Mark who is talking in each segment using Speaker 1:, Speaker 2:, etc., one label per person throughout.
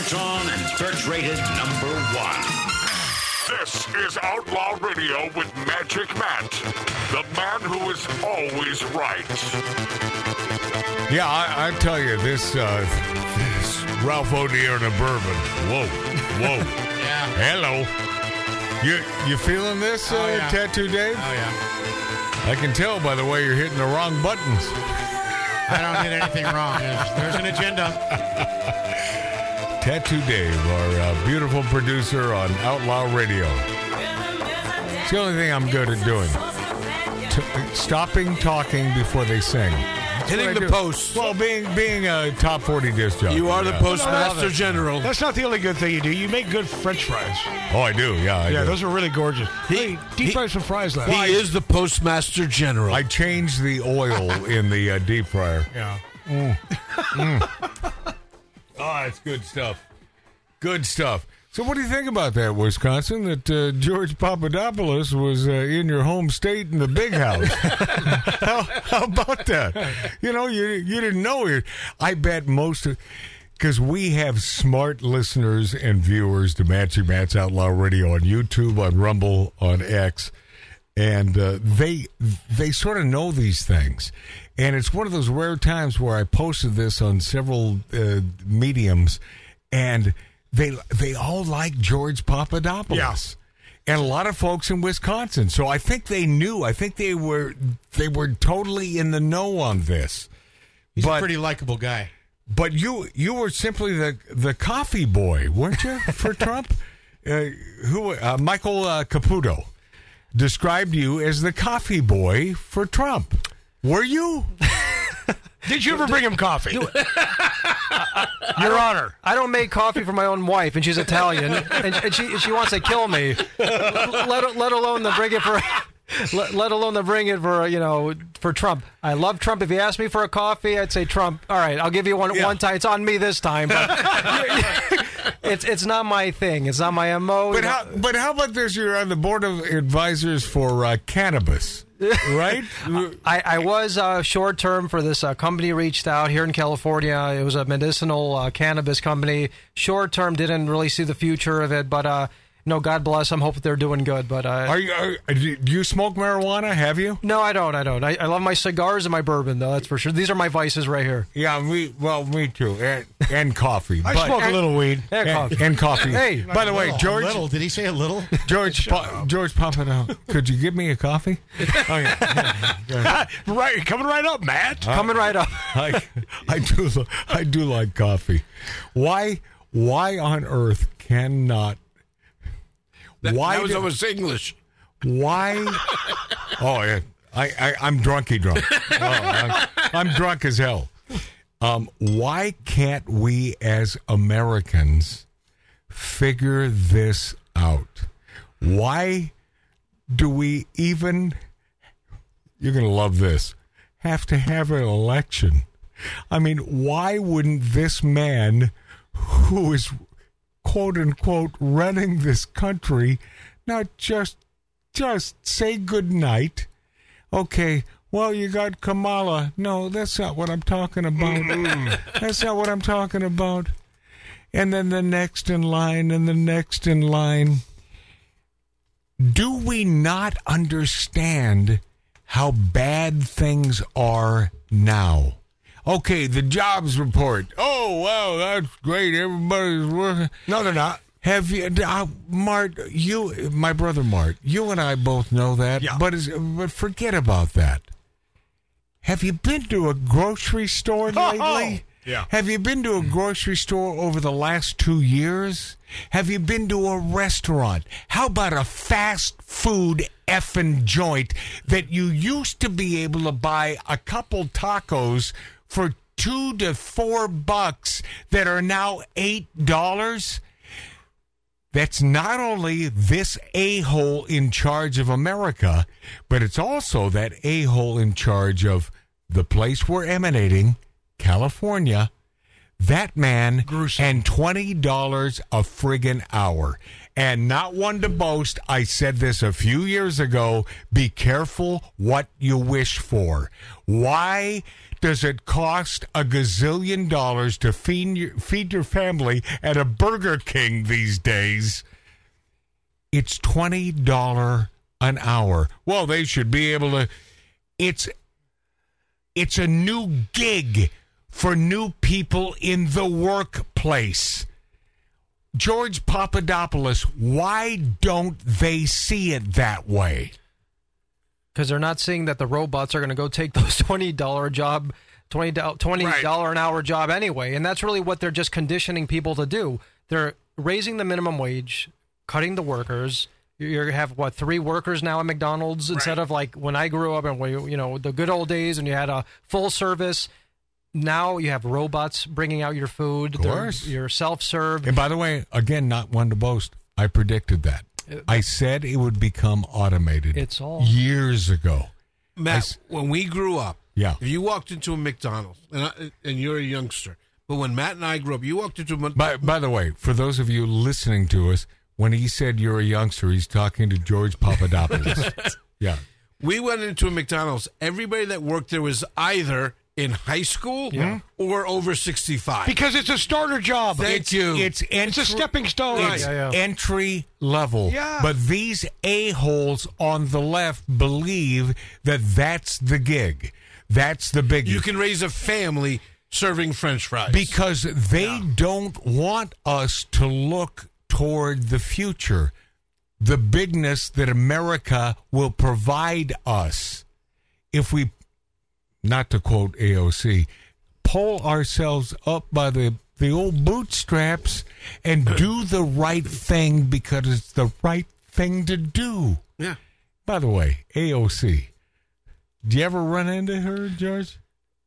Speaker 1: Arbitron and search rated number one.
Speaker 2: This is Outlaw Radio with Magic Matt, the man who is always right.
Speaker 3: Yeah, I, I tell you, this, uh, this Ralph O'Neill and a bourbon. Whoa, whoa.
Speaker 4: Yeah.
Speaker 3: Hello. You you feeling this, uh,
Speaker 4: Oh, yeah.
Speaker 3: Tattoo Dave?
Speaker 4: Oh yeah.
Speaker 3: I can tell by the way you're hitting the wrong buttons.
Speaker 4: I don't hit anything wrong. There's, there's an agenda.
Speaker 3: Tattoo Dave, our uh, beautiful producer on Outlaw Radio. It's the only thing I'm good at doing. T- stopping talking before they sing. That's
Speaker 5: Hitting the
Speaker 3: do.
Speaker 5: post.
Speaker 3: Well, being being a top 40 disc jockey.
Speaker 5: You are the
Speaker 3: yeah.
Speaker 5: postmaster general.
Speaker 6: That's not the only good thing you do. You make good French fries.
Speaker 3: Oh, I do. Yeah, I
Speaker 6: yeah,
Speaker 3: do.
Speaker 6: those are really gorgeous. Hey, deep
Speaker 5: he-
Speaker 6: fry some fries last.
Speaker 5: He is the postmaster general.
Speaker 3: I changed the oil in the uh, deep fryer.
Speaker 6: Yeah.
Speaker 3: Oh, that's good stuff. Good stuff. So, what do you think about that, Wisconsin? That uh, George Papadopoulos was uh, in your home state in the big house. how, how about that? You know, you you didn't know it. I bet most of because we have smart listeners and viewers to Matchy Match Outlaw Radio on YouTube, on Rumble, on X, and uh, they they sort of know these things. And it's one of those rare times where I posted this on several uh, mediums, and they they all like George Papadopoulos. And a lot of folks in Wisconsin. So I think they knew. I think they were they were totally in the know on this.
Speaker 4: He's
Speaker 3: But-
Speaker 4: a pretty likable guy.
Speaker 3: But you you were simply the the coffee boy, weren't you, for Trump? Uh, who uh, Michael uh, Caputo described you as the coffee boy for Trump. Were you?
Speaker 6: Did you ever bring him coffee? Your Honor.
Speaker 7: I don't make coffee for my own wife, and she's Italian, and, and she she wants to kill me. Let let alone the bring it for. Let, let alone the bring it for you know for Trump. I love Trump. If you ask me for a coffee, I'd say Trump. All right, I'll give you one one time. It's on me this time, but it's it's not my thing. It's not my mo.
Speaker 3: But how but how about this? You're on the board of advisors for uh, cannabis, right?
Speaker 7: I, I was uh, short term for this uh, company reached out here in California. It was a medicinal uh, cannabis company. Short term, didn't really see the future of it, but uh, no, God bless. I'm hoping they're doing good. But uh,
Speaker 3: Are you are, do you smoke marijuana? Have you?
Speaker 7: no, I don't. I don't. I, I love my cigars and my bourbon, though. That's for sure. These are my vices right here.
Speaker 3: Yeah, me. Well, me too, and, and coffee.
Speaker 6: I
Speaker 3: But-
Speaker 6: smoke a little weed.
Speaker 7: And
Speaker 3: and,
Speaker 7: coffee.
Speaker 3: and coffee.
Speaker 7: Hey,
Speaker 3: by the way, George,
Speaker 4: little. Did he say a little?
Speaker 3: George, pa- George Papadopoulos, could you give me a coffee? Oh yeah,
Speaker 6: Right, coming right up, Matt.
Speaker 7: coming right up.
Speaker 3: I, I do. I do like coffee. Why? Why on earth cannot?
Speaker 5: That,
Speaker 3: why?
Speaker 5: that was
Speaker 3: do-
Speaker 5: almost English.
Speaker 3: why? Oh yeah, I, I I'm drunky drunk. Oh, I'm, I'm drunk as hell. Um, why can't we as Americans figure this out? Why do we even? You're gonna love this. Have to have an election. I mean, why wouldn't this man, who is quote unquote running this country, not just just say good night? Okay, well you got Kamala. No, that's not what I'm talking about. Mm-hmm. that's not what I'm talking about. And then the next in line and the next in line. Do we not understand how bad things are now? Okay, the jobs report. Oh, wow, that's great. Everybody's working.
Speaker 6: No, they're not.
Speaker 3: Have you, uh, Mart? You, my brother Mart. You and I both know that.
Speaker 6: Yeah.
Speaker 3: But is, but forget about that. Have you been to a grocery store lately?
Speaker 6: Yeah.
Speaker 3: Have you been to a grocery store over the last two years? Have you been to a restaurant? How about a fast food effing joint that you used to be able to buy a couple tacos for two to four bucks that are now eight dollars? That's not only this a hole in charge of America, but it's also that a hole in charge of the place we're emanating, California, that man
Speaker 6: Gruesome.
Speaker 3: and twenty dollars a friggin' hour. And not one to boast. I said this a few years ago. Be careful what you wish for. Why does it cost a gazillion dollars to feed your, feed your family at a Burger King these days? It's twenty dollar an hour. Well, they should be able to. It's it's a new gig for new people in the workplace. George Papadopoulos, why don't they see it that way?
Speaker 7: Because they're not seeing that the robots are going to go take those twenty dollar job, twenty twenty dollar an hour job anyway, and that's really what they're just conditioning people to do. They're raising the minimum wage, cutting the workers. You have what three workers now at McDonald's instead of like when I grew up and we, you know the good old days and you had a full service. Now you have robots bringing out your food.
Speaker 3: Of course.
Speaker 7: You're self serve.
Speaker 3: And by the way, again, not one to boast. I predicted that. I said it would become automated.
Speaker 7: It's all-
Speaker 3: years ago.
Speaker 5: Matt,
Speaker 3: s-
Speaker 5: when we grew up,
Speaker 3: Yeah.
Speaker 5: if you walked into a McDonald's, and, I, and you're a youngster, but when Matt and I grew up, you walked into a Mc-
Speaker 3: By, by the way, for those of you listening to us, when he said you're a youngster, he's talking to George Papadopoulos. yeah.
Speaker 5: we went into a McDonald's. Everybody that worked there was either in high school or over 65.
Speaker 6: Because it's a starter job.
Speaker 5: Thank
Speaker 3: it's,
Speaker 5: you.
Speaker 3: It's,
Speaker 6: It's a stepping stone.
Speaker 3: It's
Speaker 7: Yeah, yeah.
Speaker 3: entry level.
Speaker 6: Yeah.
Speaker 3: But these a-holes on the left believe that that's the gig. That's the big
Speaker 5: you can raise a family serving French fries.
Speaker 3: because they don't want us to look toward the future, the bigness that America will provide us if we, not to quote AOC, pull ourselves up by the the old bootstraps and do the right thing because it's the right thing to do.
Speaker 5: yeah.
Speaker 3: By the way, AOC, do you ever run into her, George?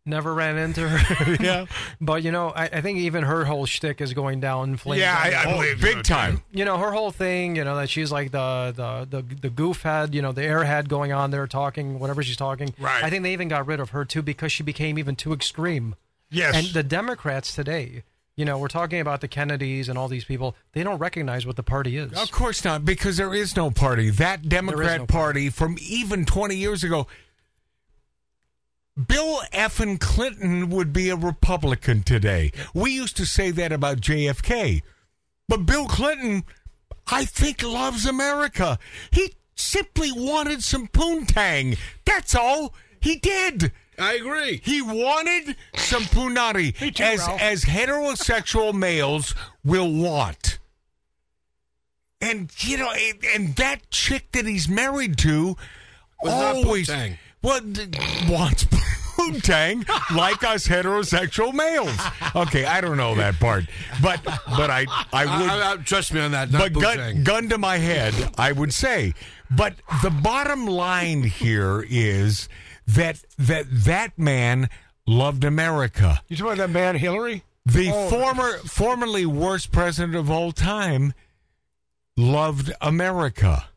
Speaker 7: Never ran into her.
Speaker 3: Yeah.
Speaker 7: But you know, I, I think even her whole shtick is going down in flames.
Speaker 6: Yeah, I- I
Speaker 3: Oh,
Speaker 6: believe
Speaker 3: big
Speaker 6: so,
Speaker 3: time.
Speaker 7: you know her whole thing. You know that she's like the the the the goof head. You know the airhead going on there talking whatever she's talking.
Speaker 6: Right.
Speaker 7: I think they even got rid of her too because she became even too extreme.
Speaker 6: Yes.
Speaker 7: And the Democrats today, you know, we're talking about the Kennedys and all these people. They don't recognize what the party is.
Speaker 3: Of course not, because there is no party. That Democrat
Speaker 7: no
Speaker 3: party from even 20 years ago, Bill F. and Clinton would be a Republican today. We used to say that about JFK. But Bill Clinton, I think, loves America. He simply wanted some poontang. That's all. He did.
Speaker 5: I agree.
Speaker 3: He wanted some punani,
Speaker 6: Me too,
Speaker 3: as
Speaker 6: Ralph.
Speaker 3: as heterosexual males will want. And you know, and, and that chick that he's married to
Speaker 5: Was not
Speaker 3: always
Speaker 5: poontang.
Speaker 3: Well, d- wants poontang like us heterosexual males. Okay, I don't know that part, but but I I would
Speaker 5: I, I, trust me on that. Not
Speaker 3: but gun, gun to my head, I would say. But the bottom line here is that that that man loved America.
Speaker 6: you talking about that man Hillary?
Speaker 3: The
Speaker 6: Oh.
Speaker 3: former, formerly worst president of all time, loved America.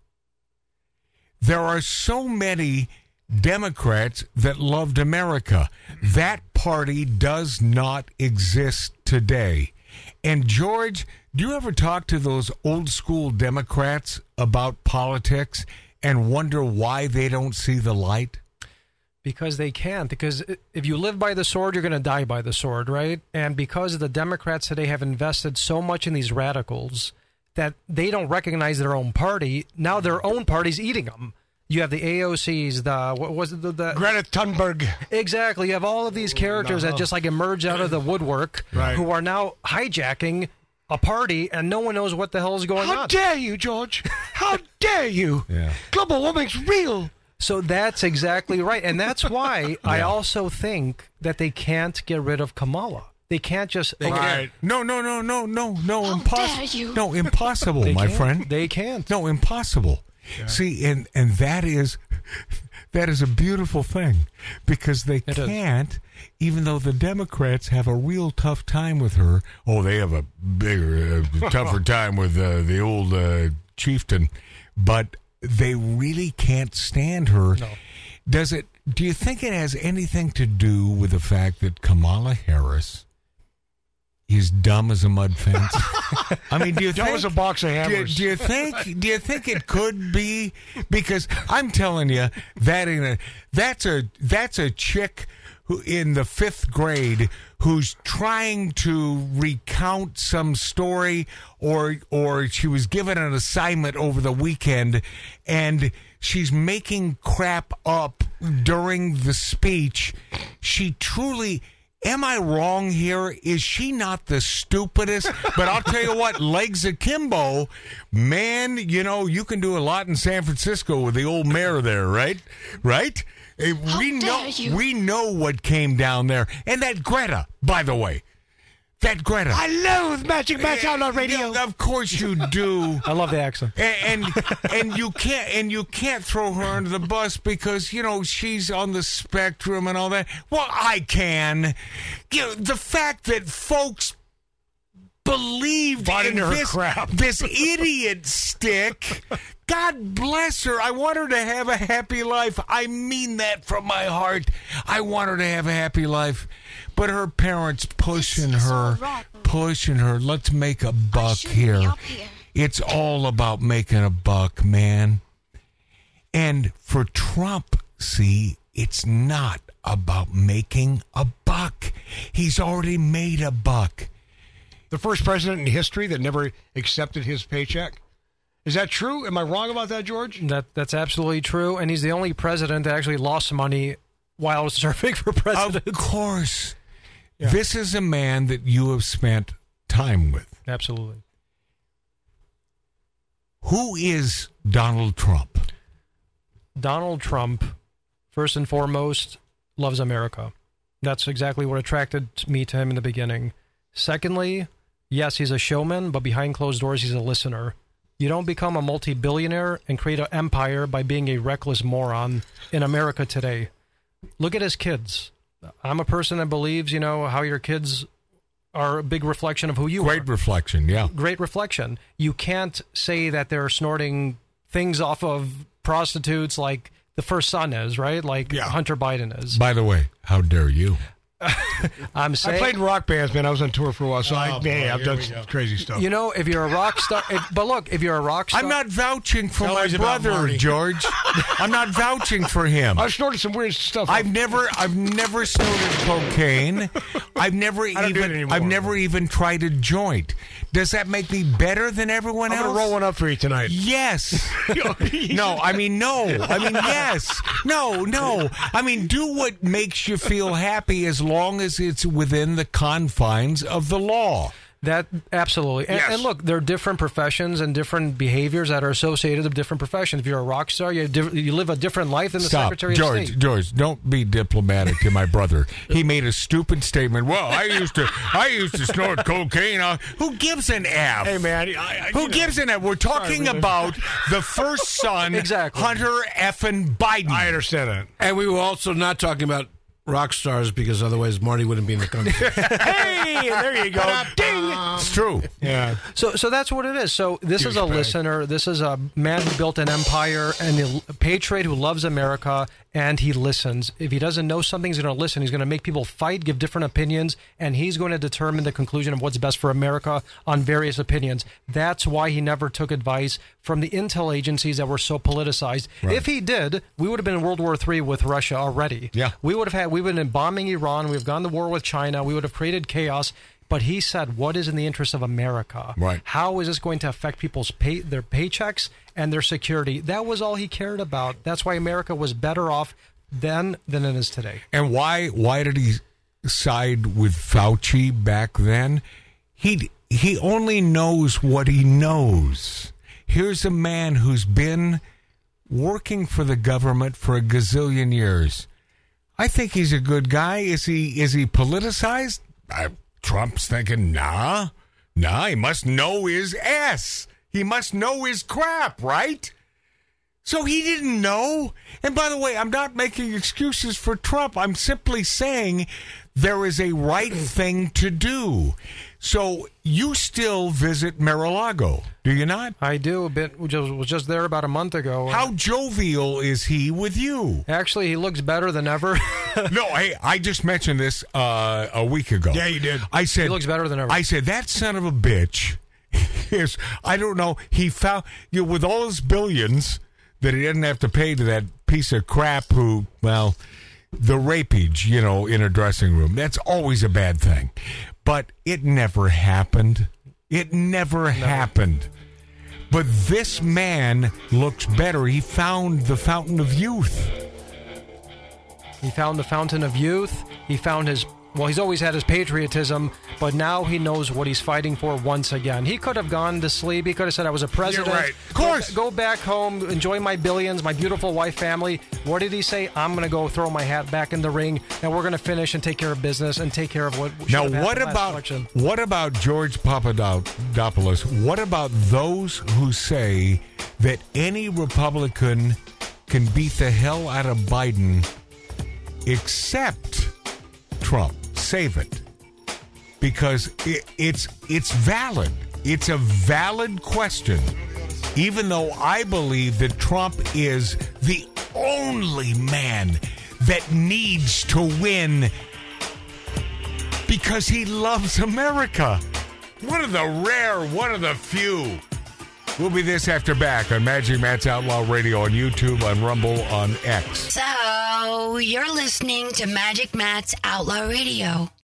Speaker 3: There are so many Democrats that loved America. That party does not exist today. And George, do you ever talk to those old school Democrats about politics and wonder why they don't see the light?
Speaker 7: because they can't. Because if you live by the sword, you're going to die by the sword, right? And because the Democrats today have invested so much in these radicals that they don't recognize their own party, now their own party's eating them. You have the AOCs, the what was it? The, the
Speaker 6: Greta Thunberg.
Speaker 7: exactly. You have all of these characters that just like emerge out of the woodwork,
Speaker 6: Right.
Speaker 7: who are now hijacking a party, and no one knows what the hell is going
Speaker 6: How
Speaker 7: on.
Speaker 6: How dare you, George? How dare you?
Speaker 3: Yeah.
Speaker 6: Global warming's real.
Speaker 7: So that's exactly right. And that's why I also think that they can't get rid of Kamala. They can't just.
Speaker 5: They
Speaker 7: okay,
Speaker 5: can't.
Speaker 3: No, no, no, no, no, no, impossible. No, impossible, my
Speaker 7: can't.
Speaker 3: friend.
Speaker 7: They can't.
Speaker 3: No, impossible. See, and and that is that is a beautiful thing because they
Speaker 7: It is.
Speaker 3: can't, even though the Democrats have a real tough time with her. Oh, they have a bigger, uh, tougher time with uh, the old uh, chieftain, but they really can't stand her.
Speaker 7: No.
Speaker 3: Does it? Do you think it has anything to do with the fact that Kamala Harris is dumb as a mud fence? I mean, do you
Speaker 6: Dumb
Speaker 3: think
Speaker 6: as a box of
Speaker 3: do
Speaker 6: hammers.
Speaker 3: do you think do you think it could be? Because I'm telling you that in a that's a that's a chick who in the fifth grade who's trying to recount some story or or she was given an assignment over the weekend and she's making crap up during the speech. She truly Am I wrong here? Is she not the stupidest? But I'll tell you what, legs akimbo, man, you know, you can do a lot in San Francisco with the old mayor there, right? Right? Eh, we know
Speaker 8: you.
Speaker 3: we know what came down there. And that Greta, by the way. That Greta.
Speaker 6: I loathe Magic Matt Outlaw Radio.
Speaker 3: Yeah, Of course you do.
Speaker 7: I love the accent.
Speaker 3: and and, and you can't and you can't throw her under the bus because you know she's on the spectrum and all that. Well, I can. You know, the fact that folks believed
Speaker 6: Bought
Speaker 3: in
Speaker 6: her
Speaker 3: this,
Speaker 6: crap.
Speaker 3: this idiot stick. God bless her. I want her to have a happy life. I mean that from my heart. I want her to have a happy life. But her parents pushing her, pushing her. Let's make a buck here.
Speaker 8: here.
Speaker 3: It's all about making a buck, man. And for Trump, see, it's not about making a buck. He's already made a buck.
Speaker 6: The first president in history that never accepted his paycheck. Is that true? Am I wrong about that, George?
Speaker 7: That that's absolutely true, and he's the only president that actually lost money while serving for president.
Speaker 3: Of
Speaker 7: president.
Speaker 3: Course. This is a man that you have spent time with.
Speaker 7: Absolutely.
Speaker 3: Who is Donald Trump?
Speaker 7: Donald Trump, first and foremost, loves America. That's exactly what attracted me to him in the beginning. Secondly, yes, he's a showman, but behind closed doors, he's a listener. You don't become a multi billionaire and create an empire by being a reckless moron in America today. Look at his kids. I'm a person that believes, you know, how your kids are a big reflection of who you are
Speaker 3: Great reflection, yeah.
Speaker 7: great reflection. You can't say that they're snorting things off of prostitutes like the first son is, right? Like
Speaker 3: Yeah.
Speaker 7: Hunter Biden is.
Speaker 3: By the way, how dare you?
Speaker 7: I'm
Speaker 6: I played rock bands, man. I was on tour for a while, so I,
Speaker 4: Oh,
Speaker 6: yeah,
Speaker 4: boy,
Speaker 6: I've done
Speaker 4: go.
Speaker 6: crazy stuff.
Speaker 7: you know, if you're a rock star, if, but look, if you're a rock star,
Speaker 3: I'm not vouching for my brother, George. I'm not vouching for him.
Speaker 6: I've snorted some weird stuff.
Speaker 3: I've never I've never snorted cocaine. I've never
Speaker 6: don't do it
Speaker 3: even. I've never even tried a joint. Does that make me better than everyone
Speaker 6: I'm
Speaker 3: else?
Speaker 6: gonna roll one up for you tonight.
Speaker 3: Yes. no, I mean no. I mean yes. No, no. I mean do what makes you feel happy as long as it's within the confines of the law.
Speaker 7: that absolutely. And,
Speaker 3: Yes.
Speaker 7: and look, there are different professions and different behaviors that are associated with different professions. If you're a rock star, you diff- you live a different life than the
Speaker 3: Stop,
Speaker 7: Secretary
Speaker 3: George.
Speaker 7: of State.
Speaker 3: George, don't be diplomatic to my brother. He made a stupid statement. Well, I used to, I used to snort cocaine. Uh, who gives an F?
Speaker 6: Hey, man. I, I,
Speaker 3: Who
Speaker 6: know.
Speaker 3: gives an F? We're talking
Speaker 6: brother.
Speaker 3: about the first son,
Speaker 7: Exactly.
Speaker 3: Hunter effing Biden.
Speaker 6: I understand that.
Speaker 5: And we were also not talking about rock stars because otherwise Marty wouldn't be in the country.
Speaker 6: hey, there you go. Ding.
Speaker 3: It's true.
Speaker 6: Yeah.
Speaker 7: So, so that's what it is. So, this is a
Speaker 6: Douchebag.
Speaker 7: listener. This is a man who built an empire and a patriot who loves America, and he listens. If he doesn't know something, he's going to listen. He's going to make people fight, give different opinions, and he's going to determine the conclusion of what's best for America on various opinions. That's why he never took advice from the intel agencies that were so politicized. If he did, we would have been in World War III with Russia already.
Speaker 3: Yeah.
Speaker 7: we would have had. We would have been bombing Iran. We've gone to war with China. We would have created chaos. But he said, "What is in the interest of America?
Speaker 3: Right.
Speaker 7: How is this going to affect people's pay, their paychecks and their security? That was all he cared about. That's why America was better off then than it is today.
Speaker 3: And why? Why did he side with Fauci back then? He he only knows what he knows. Here's a man who's been working for the government for a gazillion years. I think he's a good guy. Is he? Is he politicized? I, Trump's thinking, nah, nah. He must know his ass. He must know his crap, right? So he didn't know. And by the way, I'm not making excuses for Trump. I'm simply saying there is a right thing to do. So you still visit Mar-a-Lago, do you not?
Speaker 7: I do a bit. Was just, was just there about a month ago.
Speaker 3: How jovial is he with you?
Speaker 7: Actually, he looks better than ever.
Speaker 3: no, hey, I just mentioned this uh, a week ago.
Speaker 6: Yeah, you did.
Speaker 3: I said
Speaker 7: He looks better than ever.
Speaker 3: I said that son of a bitch is. I don't know. He found you know, with all his billions that he didn't have to pay to that piece of crap who well the rapage you know in a dressing room. That's always a bad thing. But it never happened. It never happened. But this man looks better. He found the fountain of youth.
Speaker 7: He found the fountain of youth. He found his. Well, he's always had his patriotism, but now he knows what he's fighting for once again. He could have gone to sleep. He could have said, I was a president.
Speaker 3: You're right. Of course.
Speaker 7: Go, go back home, enjoy my billions, my beautiful wife, family. What did he say? I'm going to go throw my hat back in the ring, and we're going to finish and take care of business and take care of what. should
Speaker 3: Now, what about
Speaker 7: election.
Speaker 3: what about George Papadopoulos? What about those who say that any Republican can beat the hell out of Biden except Trump? Save it because it, it's it's valid. It's a valid question. Even though I believe that Trump is the only man that needs to win because he loves America. One of the rare, one of the few. We'll be this after back on Magic Matt's Outlaw Radio on YouTube, on Rumble, on X.
Speaker 8: So, you're listening to Magic Matt's Outlaw Radio.